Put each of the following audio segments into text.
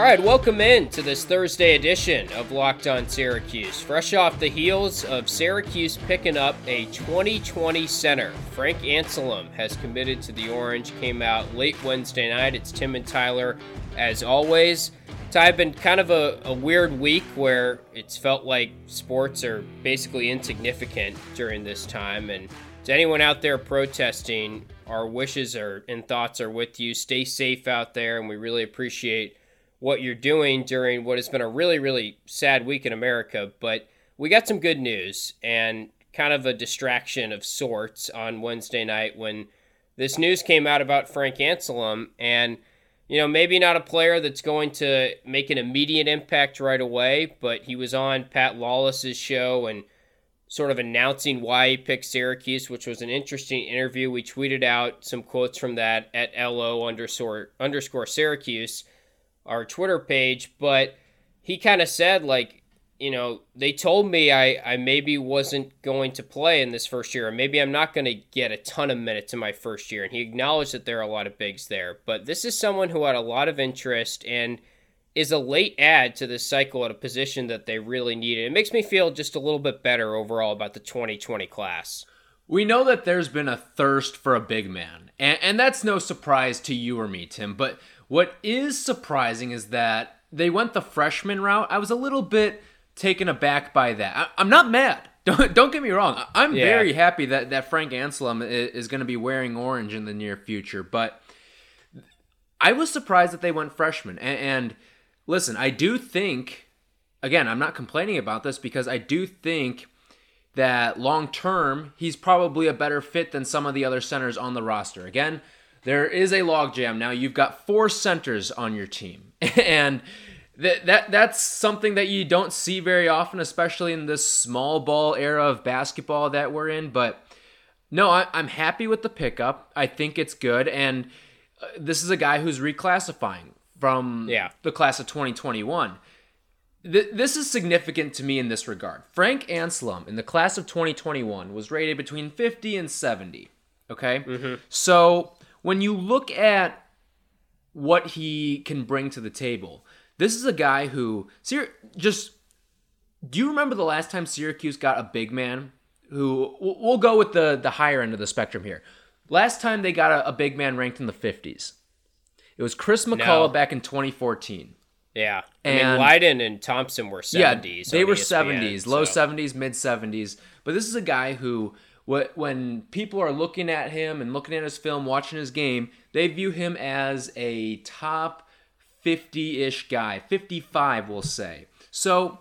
All right, welcome in to this Thursday edition of Locked On Syracuse. Fresh off the heels of Syracuse picking up a 2020 center, Frank Anselem has committed to the Orange. Came out late Wednesday night. It's Tim and Tyler, as always. Ty, been kind of a, a weird week where it's felt like sports are basically insignificant during this time. And to anyone out there protesting, our wishes are and thoughts are with you. Stay safe out there, and we really appreciate what you're doing during what has been a really, really sad week in America. But we got some good news and kind of a distraction of sorts on Wednesday night when this news came out about Frank Anselem. And, you know, maybe not a player that's going to make an immediate impact right away, but he was on Pat Lawless's show and sort of announcing why he picked Syracuse, which was an interesting interview. We tweeted out some quotes from that at LO underscore, underscore Syracuse our Twitter page, but he kind of said like, you know, they told me I, I maybe wasn't going to play in this first year, or maybe I'm not going to get a ton of minutes in my first year. And he acknowledged that there are a lot of bigs there. But this is someone who had a lot of interest and is a late add to this cycle at a position that they really needed. It makes me feel just a little bit better overall about the 2020 class. We know that there's been a thirst for a big man, and, and that's no surprise to you or me, Tim. But what is surprising is that they went the freshman route. I was a little bit taken aback by that. I, am not mad. Don't don't get me wrong. I'm yeah. very happy that that Frank Anselem is, is going to be wearing orange in the near future. But I was surprised that they went freshman. And, and listen, I do think. Again, I'm not complaining about this because I do think that long term he's probably a better fit than some of the other centers on the roster. Again, there is a logjam now. You've got four centers on your team, and that that that's something that you don't see very often, especially in this small ball era of basketball that we're in. But no, I, am happy with the pickup. I think it's good, and uh, this is a guy who's reclassifying from yeah. the class of 2021. this is significant to me in this regard. Frank Anselem in the class of 2021 was rated between 50 and 70. Okay, mm-hmm. so when you look at what he can bring to the table, this is a guy who just do you remember the last time Syracuse got a big man who we'll go with the the higher end of the spectrum here. Last time they got a, a big man ranked in the 50s. It was Chris McCullough no. back in 2014. Yeah. And I mean, Lydon and Thompson were 70s. Yeah, they were ESPN, 70s, so. low 70s, mid 70s. But this is a guy who when people are looking at him and looking at his film, watching his game, they view him as a top 50-ish guy, 55 we'll say. So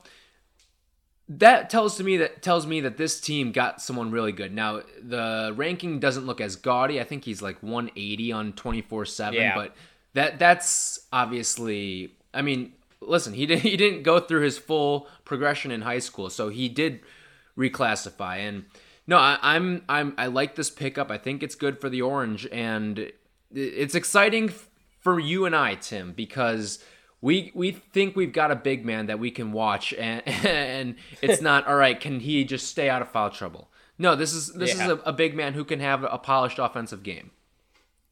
that tells to me that tells me that this team got someone really good. Now the ranking doesn't look as gaudy. I think he's like 180 on 24/7, yeah. but that that's obviously I mean, listen, he did, he didn't go through his full progression in high school, so he did reclassify and no, I, I'm I'm I like this pickup. I think it's good for the orange, and it's exciting for you and I, Tim, because we we think we've got a big man that we can watch, and and it's not all right. Can he just stay out of foul trouble? No, this is this yeah. is a, a big man who can have a polished offensive game.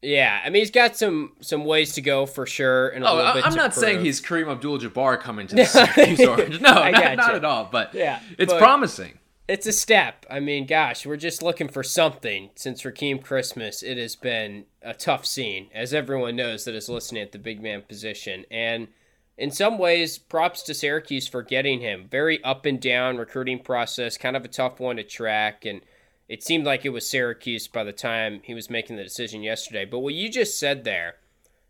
Yeah, I mean he's got some some ways to go for sure. And a oh, I'm not prove. saying he's Kareem Abdul-Jabbar coming to the Syracuse Orange. No, not, not, at all. But yeah, it's but, promising it's a step. I mean, gosh, we're just looking for something since Rakeem Christmas. It has been a tough scene, as everyone knows that is listening at the big man position. And in some ways, props to Syracuse for getting him. Very up and down recruiting process, kind of a tough one to track. And it seemed like it was Syracuse by the time he was making the decision yesterday. But what you just said there,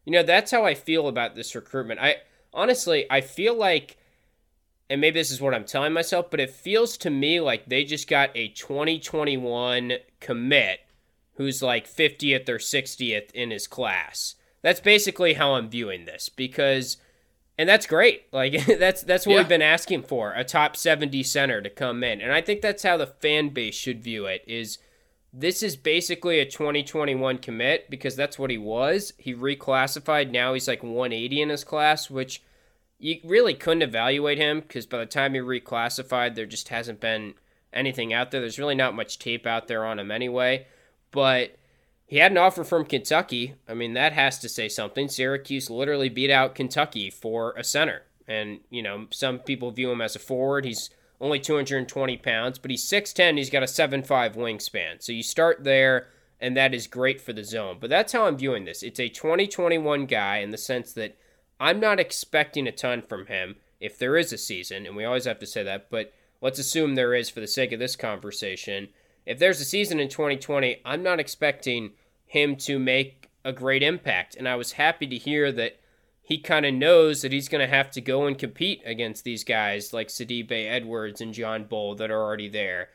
you know, that's how I feel about this recruitment. I honestly, I feel like and maybe this is what I'm telling myself, but it feels to me like they just got a 2021 commit who's like 50th or 60th in his class. That's basically how I'm viewing this because and that's great. Like that's that's what yeah. we've been asking for, a top 70 center to come in. And I think that's how the fan base should view it is this is basically a 2021 commit because that's what he was. He reclassified, now he's like 180 in his class, which you really couldn't evaluate him because by the time he reclassified, there just hasn't been anything out there. There's really not much tape out there on him anyway. But he had an offer from Kentucky. I mean, that has to say something. Syracuse literally beat out Kentucky for a center. And, you know, some people view him as a forward. He's only 220 pounds, but he's 6'10. He's got a 7'5 wingspan. So you start there, and that is great for the zone. But that's how I'm viewing this. It's a 2021 guy in the sense that I'm not expecting a ton from him if there is a season, and we always have to say that, but let's assume there is for the sake of this conversation. If there's a season in 2020, I'm not expecting him to make a great impact. And I was happy to hear that he kind of knows that he's going to have to go and compete against these guys like Sidibe Edwards and John Bull that are already there.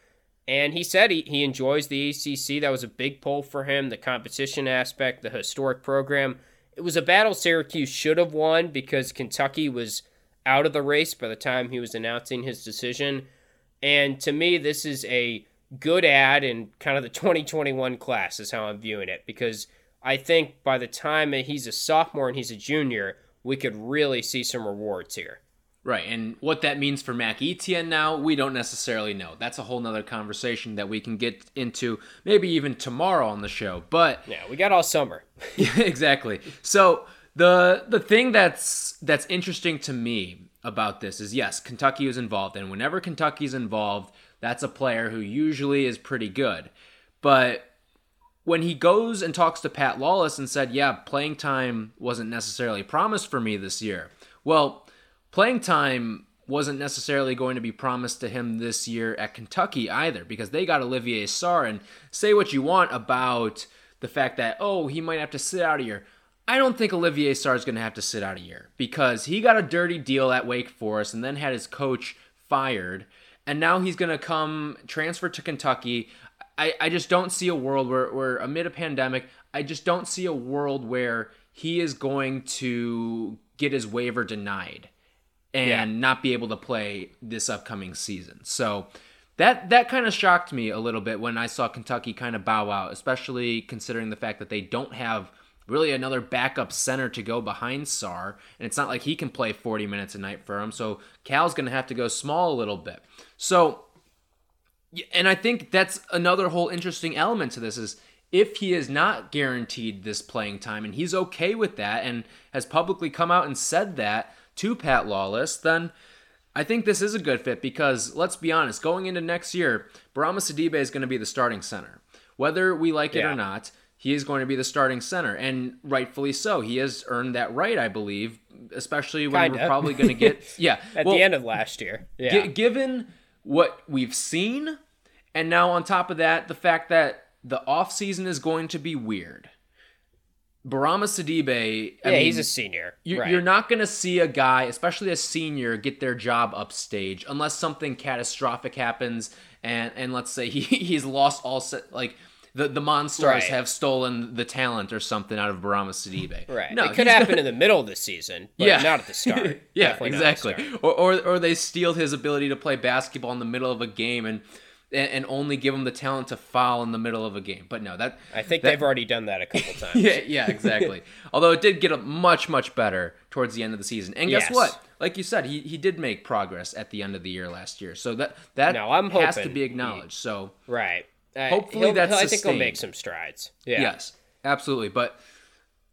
And he said he, he enjoys the ACC. That was a big pull for him. The competition aspect, the historic program. It was a battle Syracuse should have won because Kentucky was out of the race by the time he was announcing his decision. And to me, this is a good ad in kind of the 2021 class, is how I'm viewing it, because I think by the time he's a sophomore and he's a junior, we could really see some rewards here. Right, and what that means for Mac Etienne now, we don't necessarily know. That's a whole nother conversation that we can get into maybe even tomorrow on the show. But yeah, we got all summer. exactly. So the the thing that's that's interesting to me about this is yes, Kentucky is involved, and whenever Kentucky's involved, that's a player who usually is pretty good. But when he goes and talks to Pat Lawless and said, Yeah, playing time wasn't necessarily promised for me this year. Well, playing time wasn't necessarily going to be promised to him this year at Kentucky either, because they got Olivier Sarr. And say what you want about the fact that, oh, he might have to sit out a year. I don't think Olivier Sarr is going to have to sit out a year because he got a dirty deal at Wake Forest and then had his coach fired. And now he's going to come transfer to Kentucky. I, I just don't see a world where, where amid a pandemic, I just don't see a world where he is going to get his waiver denied and yeah. not be able to play this upcoming season. So that that kind of shocked me a little bit when I saw Kentucky kind of bow out, especially considering the fact that they don't have really another backup center to go behind Sarr, and it's not like he can play 40 minutes a night for him. So Cal's going to have to go small a little bit. So and I think that's another whole interesting element to this is if he is not guaranteed this playing time and he's okay with that and has publicly come out and said that to Pat Lawless, then I think this is a good fit because let's be honest, going into next year, Bourama Sidibe is going to be the starting center. Whether we like it yeah. or not, he is going to be the starting center, and rightfully so. He has earned that right, I believe, especially when Kinda. we're probably going to get yeah at well, the end of last year. Yeah, g- given what we've seen, and now on top of that, the fact that the off season is going to be weird. Bourama Sidibe, I yeah, mean, he's a senior. You, right. You're not going to see a guy, especially a senior, get their job upstage unless something catastrophic happens, and and let's say he he's lost all set like the the monsters right. have stolen the talent or something out of Bourama Sidibe. Right. No, it could happen in the middle of the season, but yeah. not at the start. yeah, Definitely exactly. Or, or or they steal his ability to play basketball in the middle of a game and and, only give him the talent to foul in the middle of a game. But no, that I think that, they've already done that a couple times. yeah, yeah, exactly. Although it did get much much better towards the end of the season. And guess yes. what? Like you said, he, he did make progress at the end of the year last year. So that that no, I'm has to be acknowledged. He, so right. Uh, Hopefully that's. I think he'll make some strides. Yeah. Yes, absolutely. But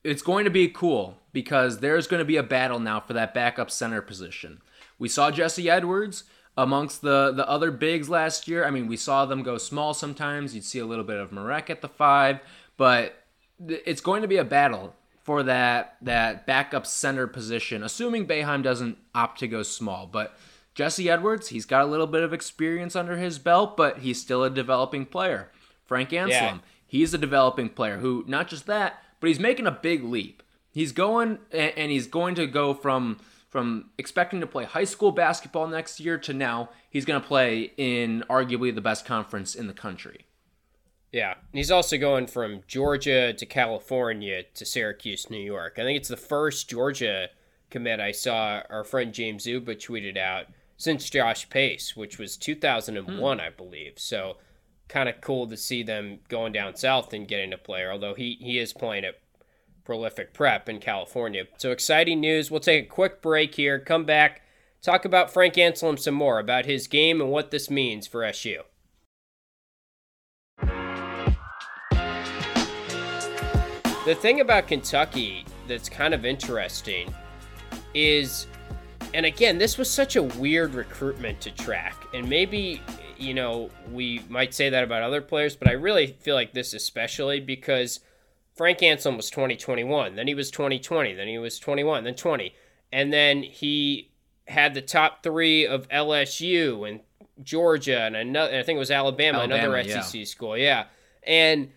it's going to be cool because there's going to be a battle now for that backup center position. We saw Jesse Edwards amongst the the other bigs last year. I mean, we saw them go small sometimes. You'd see a little bit of Marek at the five, but it's going to be a battle for that that backup center position, assuming Boeheim doesn't opt to go small. But Jesse Edwards, he's got a little bit of experience under his belt, but he's still a developing player. Frank Anselem, yeah. he's a developing player who, not just that, but he's making a big leap. He's going and he's going to go from from expecting to play high school basketball next year to now he's going to play in arguably the best conference in the country. Yeah, he's also going from Georgia to California to Syracuse, New York. I think it's the first Georgia commit I saw our friend James Zuba tweeted out since Josh Pace, which was 2001, hmm. I believe. So kind of cool to see them going down south and getting a player, although he, he is playing at prolific prep in California. So exciting news. We'll take a quick break here, come back, talk about Frank Anselem some more, about his game and what this means for SU. the thing about Kentucky that's kind of interesting is, and again, this was such a weird recruitment to track, and maybe you know we might say that about other players, but I really feel like this especially because Frank Anselem was 2021, then he was 2020, then he was 21, then 20, and then he had the top three of LSU and Georgia and another, I think it was Alabama, Alabama another SEC yeah. school, yeah, and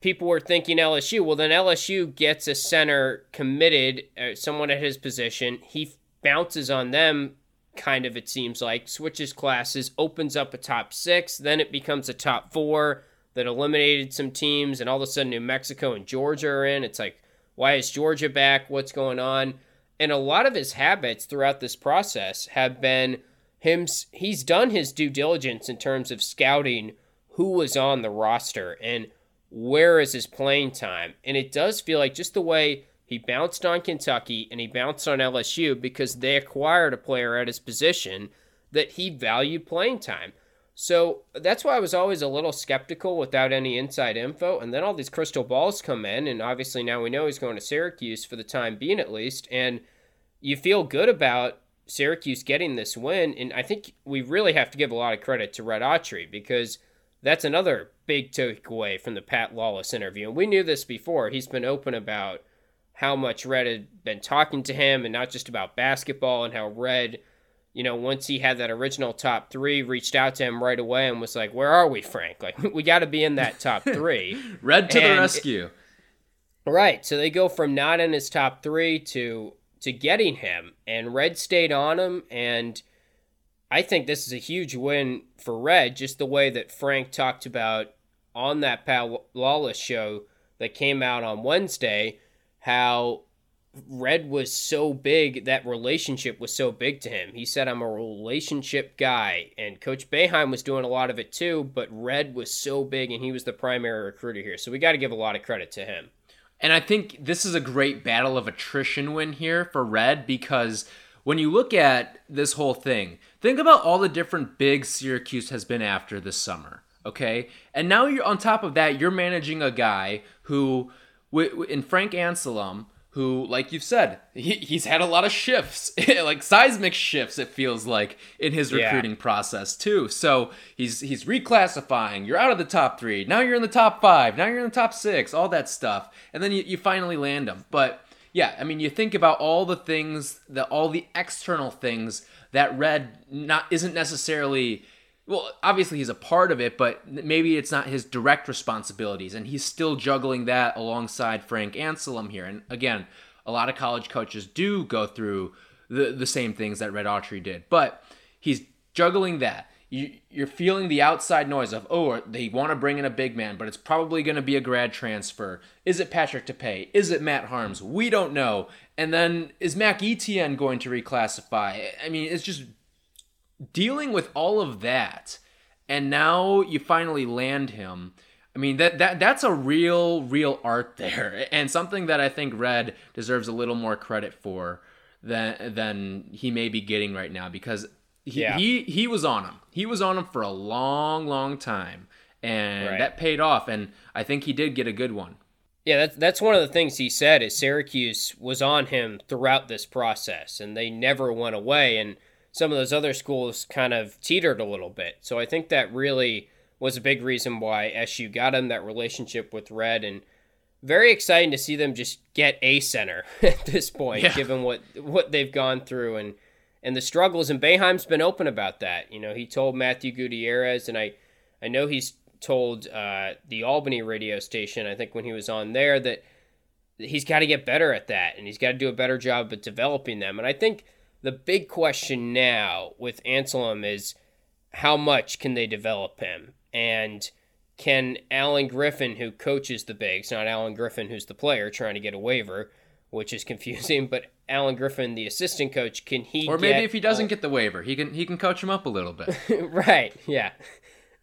people were thinking LSU. Well, then LSU gets a center committed, uh, someone at his position. He bounces on them, kind of, it seems like, switches classes, opens up a top six. Then it becomes a top four that eliminated some teams. And all of a sudden, New Mexico and Georgia are in. It's like, why is Georgia back? What's going on? And a lot of his habits throughout this process have been him, he's done his due diligence in terms of scouting who was on the roster. And where is his playing time? And it does feel like just the way he bounced on Kentucky and he bounced on LSU because they acquired a player at his position that he valued playing time. So that's why I was always a little skeptical without any inside info. And then all these crystal balls come in, and obviously now we know he's going to Syracuse for the time being at least. And you feel good about Syracuse getting this win. And I think we really have to give a lot of credit to Red Autry because that's another big takeaway from the Pat Lawless interview. And we knew this before. He's been open about how much Red had been talking to him and not just about basketball and how Red, you know, once he had that original top three, reached out to him right away and was like, Where are we, Frank? Like, we got to be in that top three. Red to And the rescue. Right. So they go from not in his top three to to getting him, and Red stayed on him, and I think this is a huge win for Red. Just the way that Frank talked about on that Pat Lawless show that came out on Wednesday, how Red was so big, that relationship was so big to him. He said, I'm a relationship guy. And Coach Boeheim was doing a lot of it too, but Red was so big and he was the primary recruiter here. So we got to give a lot of credit to him. And I think this is a great battle of attrition win here for Red because when you look at this whole thing, think about all the different big Syracuse has been after this summer. Okay, and now you're on top of that, you're managing a guy who, in Frank Anselem, who, like you've said, he, he's had a lot of shifts, like seismic shifts. It feels like in his Yeah. recruiting process too. So he's he's reclassifying. You're out of the top three. Now you're in the top five. Now you're in the top six. All that stuff, and then you, you finally land him. But yeah, I mean, you think about all the things, the all the external things that Red not isn't necessarily. Well, obviously he's a part of it, but maybe it's not his direct responsibilities, and he's still juggling that alongside Frank Anselem here. And again, a lot of college coaches do go through the the same things that Red Autry did, but he's juggling that. You, you're feeling the outside noise of, oh, they want to bring in a big man, but it's probably going to be a grad transfer. Is it Patrick Tape? Is it Matt Haarms? We don't know. And then is Mac Etienne going to reclassify? I mean, it's just dealing with all of that. And now you finally land him. I mean that that that's a real real art there and something that I think Red deserves a little more credit for than than he may be getting right now because he, Yeah. he he was on him. He was on him for a long, long time, and Right. that paid off. And I think he did get a good one. Yeah, that's that's one of the things he said is Syracuse was on him throughout this process, and they never went away. And some of those other schools kind of teetered a little bit. So I think that really was a big reason why SU got him that relationship with Red, and very exciting to see them just get a center at this point, Yeah. given what what they've gone through and and the struggles. And Boeheim's been open about that. You know, he told Matthew Gutierrez, and I I know he's told uh, the Albany radio station, I think when he was on there, that he's got to get better at that and he's got to do a better job at developing them. And I think the big question now with Anselem is how much can they develop him? And can Alan Griffin, who coaches the bigs, not Alan Griffin, who's the player trying to get a waiver, which is confusing, but Alan Griffin, the assistant coach, can he Or maybe if he doesn't get the waiver, he can he can coach him up a little bit. right, yeah.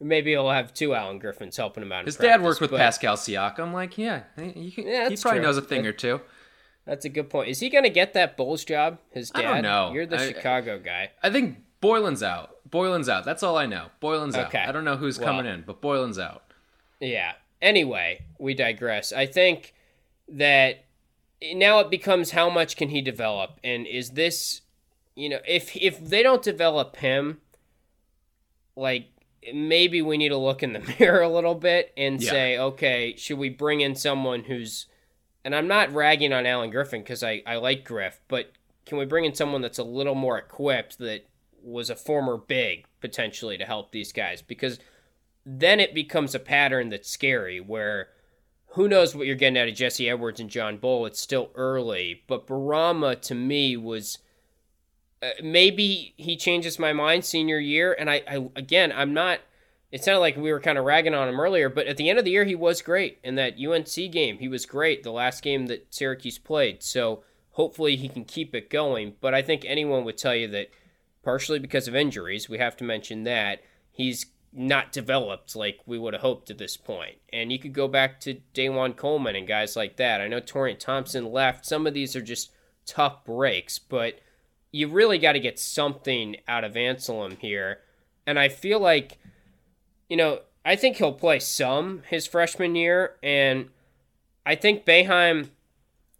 Maybe he'll have two Alan Griffins helping him out. His practice, dad worked with Pascal Siakam. Like, yeah, he, can, Yeah, he probably true. knows a thing or two. That's a good point. Is he going to get that Bulls job? His dad? I don't know. You're the I- Chicago guy. I think Boylen's out. Boylen's out. That's all I know. Boylen's Okay. out. I don't know who's Well- coming in, but Boylen's out. Yeah. Anyway, we digress. I think that now it becomes how much can he develop and is this you know if if they don't develop him like maybe we need to look in the mirror a little bit and yeah. say okay should we bring in someone who's and I'm not ragging on Alan Griffin because I, I like Griff, but can we bring in someone that's a little more equipped that was a former big potentially to help these guys? Because then it becomes a pattern that's scary where who knows what you're getting out of Jesse Edwards and John Bull. It's still early, but Bourama to me was uh, maybe he changes my mind senior year. And I, I again, I'm not. It sounded like we were kind of ragging on him earlier, but at the end of the year, he was great in that UNC game. He was great the last game that Syracuse played. So hopefully he can keep it going. But I think anyone would tell you that partially because of injuries, we have to mention that he's not developed like we would have hoped at this point. And you could go back to DaJuan Coleman and guys like that. I know Taurean Thompson left. Some of these are just tough breaks, but you really got to get something out of Anselem here. And I feel like, you know, I think he'll play some his freshman year. And I think Boeheim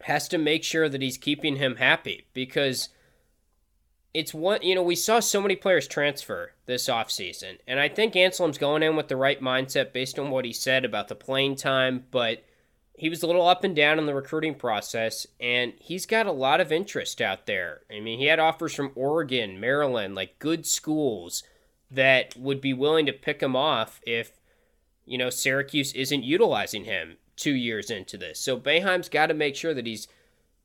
has to make sure that he's keeping him happy because it's one you know we saw so many players transfer this offseason and i think anselem's going in with the right mindset based on what he said about the playing time but he was a little up and down in the recruiting process and he's got a lot of interest out there i mean he had offers from oregon maryland like good schools that would be willing to pick him off if you know syracuse isn't utilizing him two years into this so Boeheim's got to make sure that he's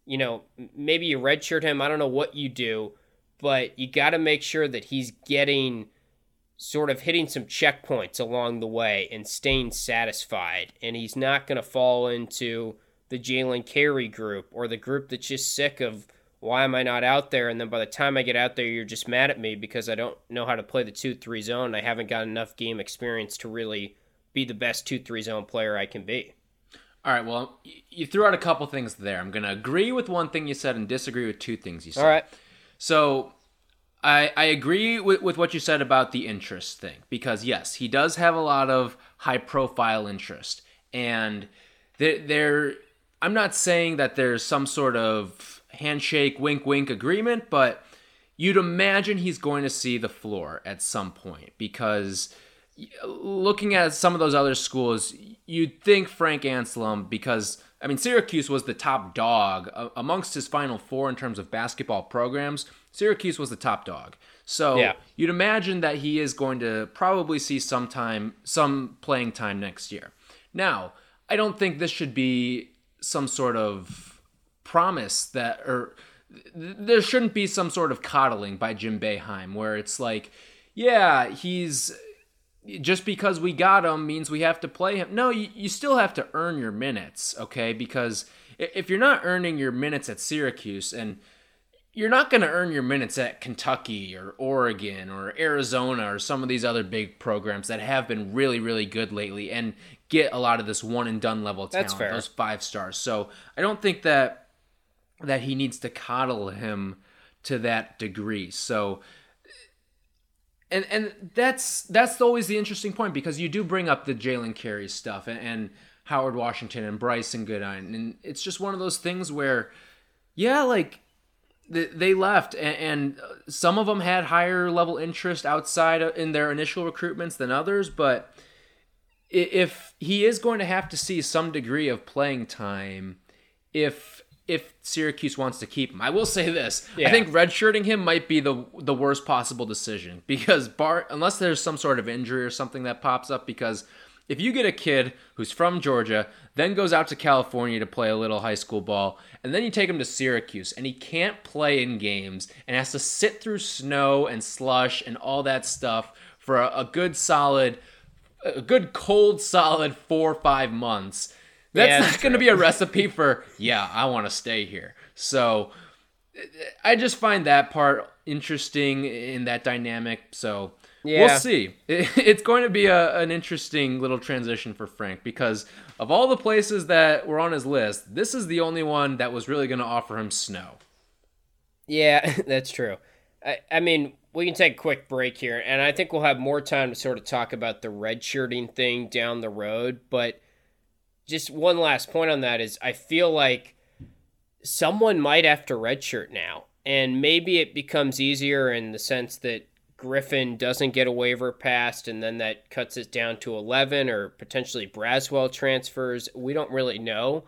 you know maybe you redshirt him i don't know what you do but you got to make sure that he's getting sort of hitting some checkpoints along the way and staying satisfied. And he's not going to fall into the Jalen Carey group or the group that's just sick of why am I not out there? And then by the time I get out there, you're just mad at me because I don't know how to play the 2 3 zone. I haven't got enough game experience to really be the best 2 3 zone player I can be. All right, well, you threw out a couple things there. I'm going to agree with one thing you said and disagree with two things you said. All right. So I, I agree with, with what you said about the interest thing because yes, he does have a lot of high profile interest, and there, there I'm not saying that there's some sort of handshake, wink, wink agreement, but you'd imagine he's going to see the floor at some point because looking at some of those other schools, you'd think Frank Anselem because I mean Syracuse was the top dog amongst his final four in terms of basketball programs Syracuse was the top dog. So yeah. you'd imagine that he is going to probably see some time, some playing time next year. Now, I don't think this should be some sort of promise that, or there shouldn't be some sort of coddling by Jim Boeheim where it's like, yeah, he's just because we got him means we have to play him. No, you, you still have to earn your minutes, okay? Because if you're not earning your minutes at Syracuse and you're not going to earn your minutes at Kentucky or Oregon or Arizona or some of these other big programs that have been really, really good lately and get a lot of this one and done level talent, That's fair. those five stars. So I don't think that that he needs to coddle him to that degree. So and and that's that's always the interesting point because you do bring up the Jalen Carey stuff and, and Howard Washington and Brycen Goodine, and it's just one of those things where, yeah, like they left and some of them had higher level interest outside in their initial recruitments than others but if he is going to have to see some degree of playing time if if Syracuse wants to keep him. I will say this. Yeah. I think redshirting him might be the the worst possible decision because bar unless there's some sort of injury or something that pops up because if you get a kid who's from Georgia, then goes out to California to play a little high school ball, and then you take him to Syracuse and he can't play in games and has to sit through snow and slush and all that stuff for a, a good solid, a good cold solid four or five months. That's yeah, not going to be a recipe for, yeah, I want to stay here. So I just find that part interesting in that dynamic. So yeah. We'll see. It's going to be a, an interesting little transition for Frank because of all the places that were on his list, this is the only one that was really going to offer him snow. Yeah, that's true. I, I mean, we can take a quick break here, and I think we'll have more time to sort of talk about the redshirting thing down the road. But just one last point on that is I feel like someone might have to redshirt now. And maybe it becomes easier in the sense that Griffin doesn't get a waiver passed, and then that cuts it down to 11, or potentially Braswell transfers. We don't really know.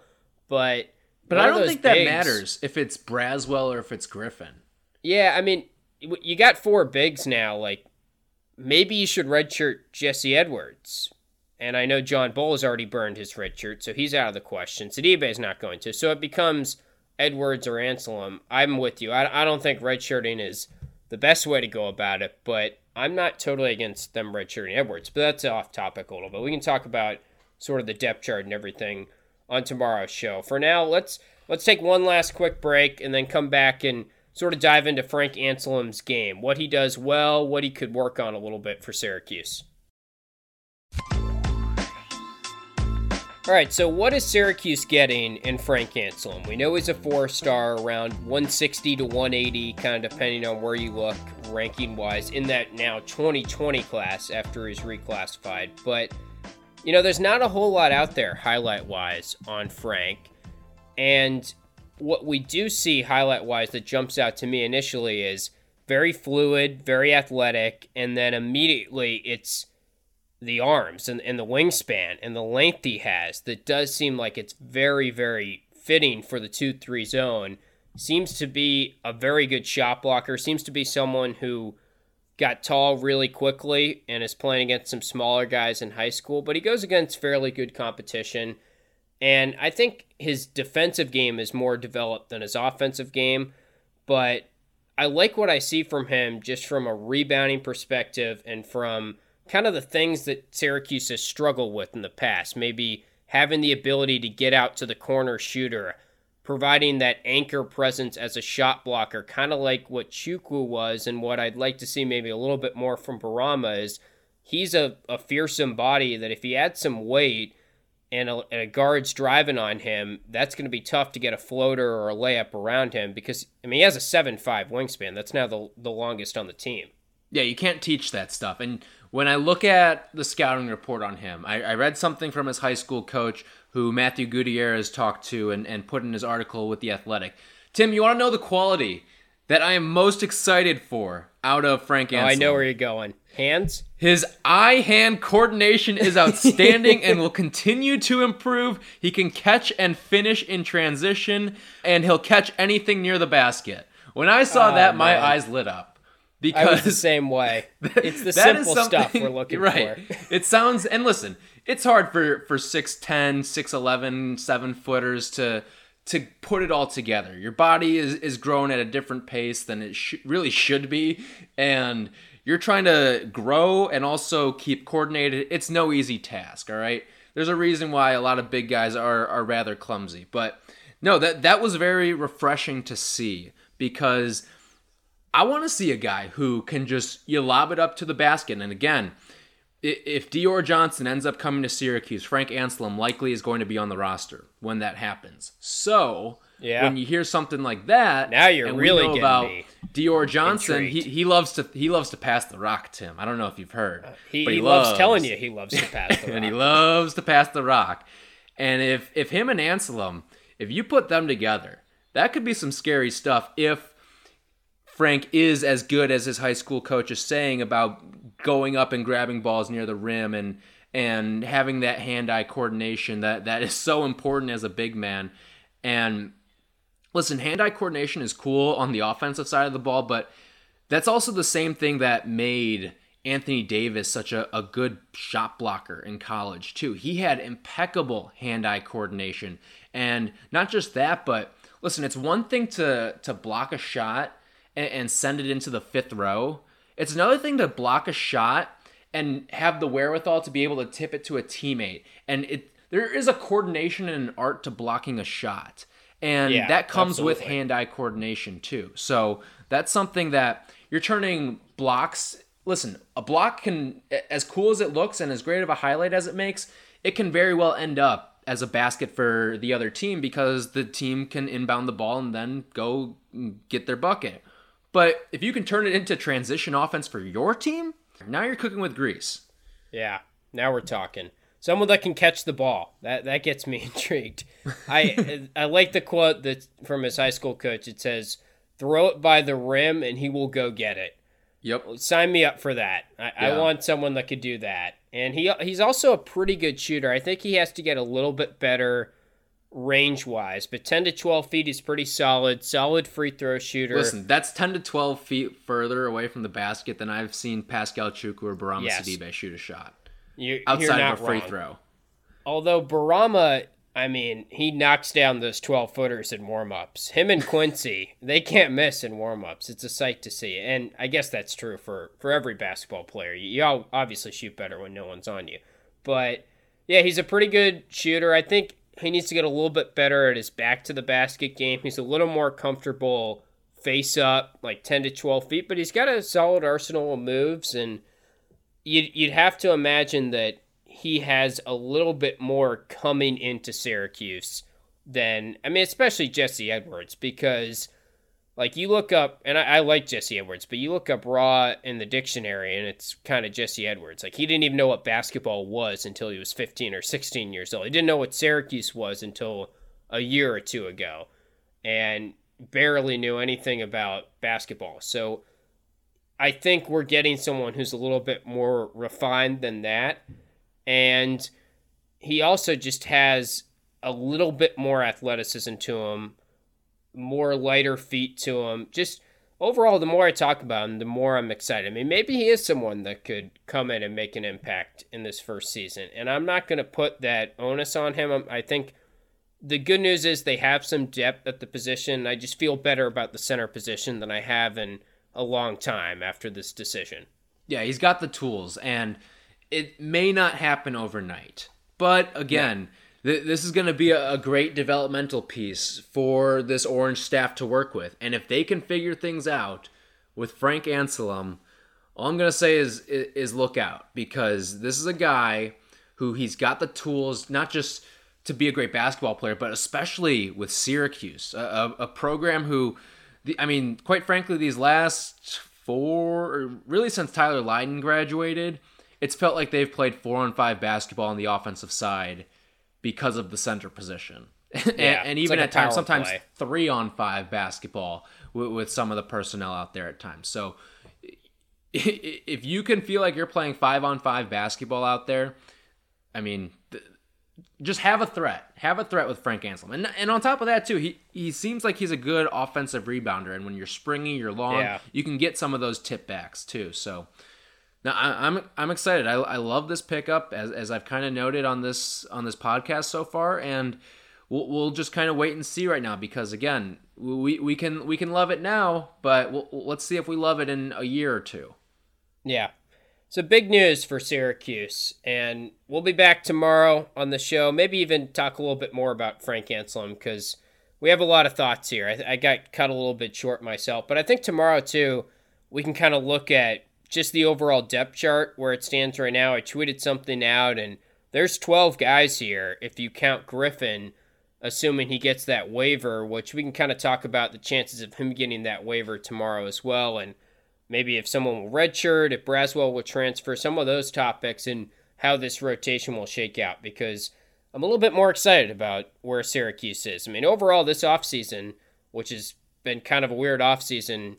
But but I don't think bigs, that matters if it's Braswell or if it's Griffin. Yeah, I mean, you got four bigs now. Like, maybe you should redshirt Jesse Edwards. And I know John Bull has already burned his redshirt, so he's out of the question. Sidibe is not going to. So it becomes Edwards or Anselem. I'm with you. I, I don't think redshirting is the best way to go about it, but I'm not totally against them redshirting Edwards. But that's off topic a little bit. We can talk about sort of the depth chart and everything on tomorrow's show. For now, let's let's take one last quick break and then come back and sort of dive into Frank Anselem's game, what he does well, what he could work on a little bit for Syracuse. All right, so what is Syracuse getting in Frank Anselem? We know he's a four star, around 160 to 180, kind of depending on where you look ranking wise in that now 2020 class after he's reclassified. But you know, there's not a whole lot out there highlight wise on Frank. And what we do see highlight wise that jumps out to me initially is very fluid, very athletic, and then immediately it's the arms and, and the wingspan and the length he has that does seem like it's very, very fitting for the 2 3 zone. Seems to be a very good shot blocker, seems to be someone who got tall really quickly and is playing against some smaller guys in high school, but he goes against fairly good competition. And I think his defensive game is more developed than his offensive game, but I like what I see from him just from a rebounding perspective and from kind of the things that Syracuse has struggled with in the past. Maybe having the ability to get out to the corner shooter, providing that anchor presence as a shot blocker, kind of like what Chukwu was, and what I'd like to see maybe a little bit more from Bourama is he's a, a fearsome body that if he adds some weight and a, and a guard's driving on him, that's going to be tough to get a floater or a layup around him because, I mean, he has a 7 5 wingspan. That's now the, the longest on the team. Yeah, you can't teach that stuff. And when I look at the scouting report on him, I, I read something from his high school coach who Matthew Gutierrez talked to and, and put in his article with The Athletic. Tim, you want to know the quality that I am most excited for out of Frank Anselem? Oh, I know where you're going. Hands? His eye hand coordination is outstanding and will continue to improve. He can catch and finish in transition, and he'll catch anything near the basket. When I saw oh, that, my eyes lit up. Because I was the same way. It's the simple stuff we're looking right. for. it sounds and listen, it's hard for for 6'10, 6'11, 7 footers to to put it all together. Your body is is growing at a different pace than it sh- really should be and you're trying to grow and also keep coordinated. It's no easy task, all right? There's a reason why a lot of big guys are are rather clumsy, but no, that that was very refreshing to see because I want to see a guy who can just you lob it up to the basket and again, if Dior Johnson ends up coming to Syracuse, Frank Anselem likely is going to be on the roster when that happens. So yeah. when you hear something like that, now you're really getting about me Dior Johnson. He, he loves to he loves to pass the rock. Tim, I don't know if you've heard, uh, he, he, he loves, loves, telling you he loves to pass the rock, and he loves to pass the rock. And if if him and Anselem, if you put them together, that could be some scary stuff. If Frank is as good as his high school coach is saying about going up and grabbing balls near the rim and and having that hand-eye coordination that that is so important as a big man. And listen, hand-eye coordination is cool on the offensive side of the ball, but that's also the same thing that made Anthony Davis such a, a good shot blocker in college too. He had impeccable hand-eye coordination. And not just that, but listen, it's one thing to to block a shot and, and send it into the fifth row. It's another thing to block a shot and have the wherewithal to be able to tip it to a teammate. And it there is a coordination and an art to blocking a shot. And yeah, that comes absolutely. with hand-eye coordination too. So that's something that you're turning blocks listen, a block can as cool as it looks and as great of a highlight as it makes, it can very well end up as a basket for the other team because the team can inbound the ball and then go get their bucket. But if you can turn it into transition offense for your team, now you're cooking with grease. Yeah, now we're talking. someone that can catch the ball. That that gets me intrigued. I I like the quote that from his high school coach. It says, "Throw it by the rim, and he will go get it." Yep. Sign me up for that. I, yeah. I want someone that could do that. And he he's also a pretty good shooter. I think he has to get a little bit better range wise, but 10 to 12 feet is pretty solid. Solid free throw shooter. Listen, that's 10 to 12 feet further away from the basket than I've seen Paschal Chukwu or Bourama yes. Sidibe shoot a shot. You, outside of a free wrong. throw. Although Bourama, I mean, he knocks down those 12 footers in warm ups. Him and Quincy, they can't miss in warm ups. It's a sight to see. And I guess that's true for, for every basketball player. You all obviously shoot better when no one's on you. But yeah, he's a pretty good shooter. I think he needs to get a little bit better at his back to the basket game. He's a little more comfortable face up, like 10 to 12 feet, but he's got a solid arsenal of moves. And you'd, you'd have to imagine that he has a little bit more coming into Syracuse than, I mean, especially Jesse Edwards, because like you look up, and I, I, like Jesse Edwards, but you look up Raw in the dictionary, and it's kind of Jesse Edwards. Like he didn't even know what basketball was until he was 15 or 16 years old. He didn't know what Syracuse was until a year or two ago, and barely knew anything about basketball. So I think we're getting someone who's a little bit more refined than that, and he also just has a little bit more athleticism to him more lighter feet to him. Just overall, the more I talk about him, the more I'm excited. I mean, maybe he is someone that could come in and make an impact in this first season. And I'm not going to put that onus on him. I think the good news is they have some depth at the position. I just feel better about the center position than I have in a long time after this decision. Yeah, he's got the tools, and it may not happen overnight. But again, yeah this is going to be a, great developmental piece for this Orange staff to work with. And if they can figure things out with Frank Anselem, all I'm going to say is, is, look out because this is a guy who he's got the tools not just to be a great basketball player, but especially with Syracuse, a, a program who, I mean, quite frankly, these last four, really since Tyler Lydon graduated, it's felt like they've played four on five basketball on the offensive side because of the center position. and, yeah, and, even like at times, sometimes play. three on five basketball with, with some of the personnel out there at times. So if you can feel like you're playing five on five basketball out there, I mean, just have a threat. Have a threat with Frank Anselem. And, and on top of that, too, he, he seems like he's a good offensive rebounder. And when you're springy, you're long, yeah. you can get some of those tip backs, too. So now I, am I'm, I'm excited. I, I love this pickup as, as I've kind of noted on this on this podcast so far, and we'll, we'll just kind of wait and see right now because again we, we can we can love it now, but we'll, let's see if we love it in a year or two. Yeah. So big news for Syracuse, and we'll be back tomorrow on the show. Maybe even talk a little bit more about Frank Anselem because we have a lot of thoughts here. I, I got cut a little bit short myself, but I think tomorrow too we can kind of look at just the overall depth chart where it stands right now. I tweeted something out, and there's 12 guys here if you count Griffin, assuming he gets that waiver, which we can kind of talk about the chances of him getting that waiver tomorrow as well. And maybe if someone will redshirt, if Braswell will transfer, some of those topics and how this rotation will shake out because I'm a little bit more excited about where Syracuse is. I mean, overall, this offseason, which has been kind of a weird offseason,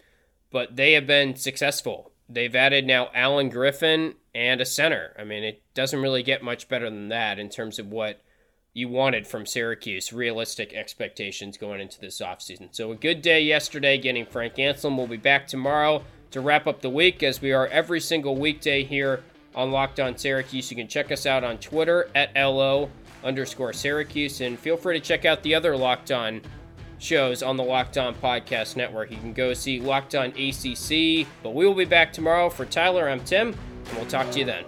but they have been successful they've added now Alan Griffin and a center. I mean, it doesn't really get much better than that in terms of what you wanted from Syracuse, realistic expectations going into this offseason. So a good day yesterday getting Frank Anselem. We'll be back tomorrow to wrap up the week as we are every single weekday here on Locked On Syracuse. You can check us out on Twitter at LO underscore Syracuse and feel free to check out the other Locked On shows on the Locked On Podcast Network. You can go see Locked On ACC. But we will be back tomorrow. For Tyler, I'm Tim, and we'll talk to you then.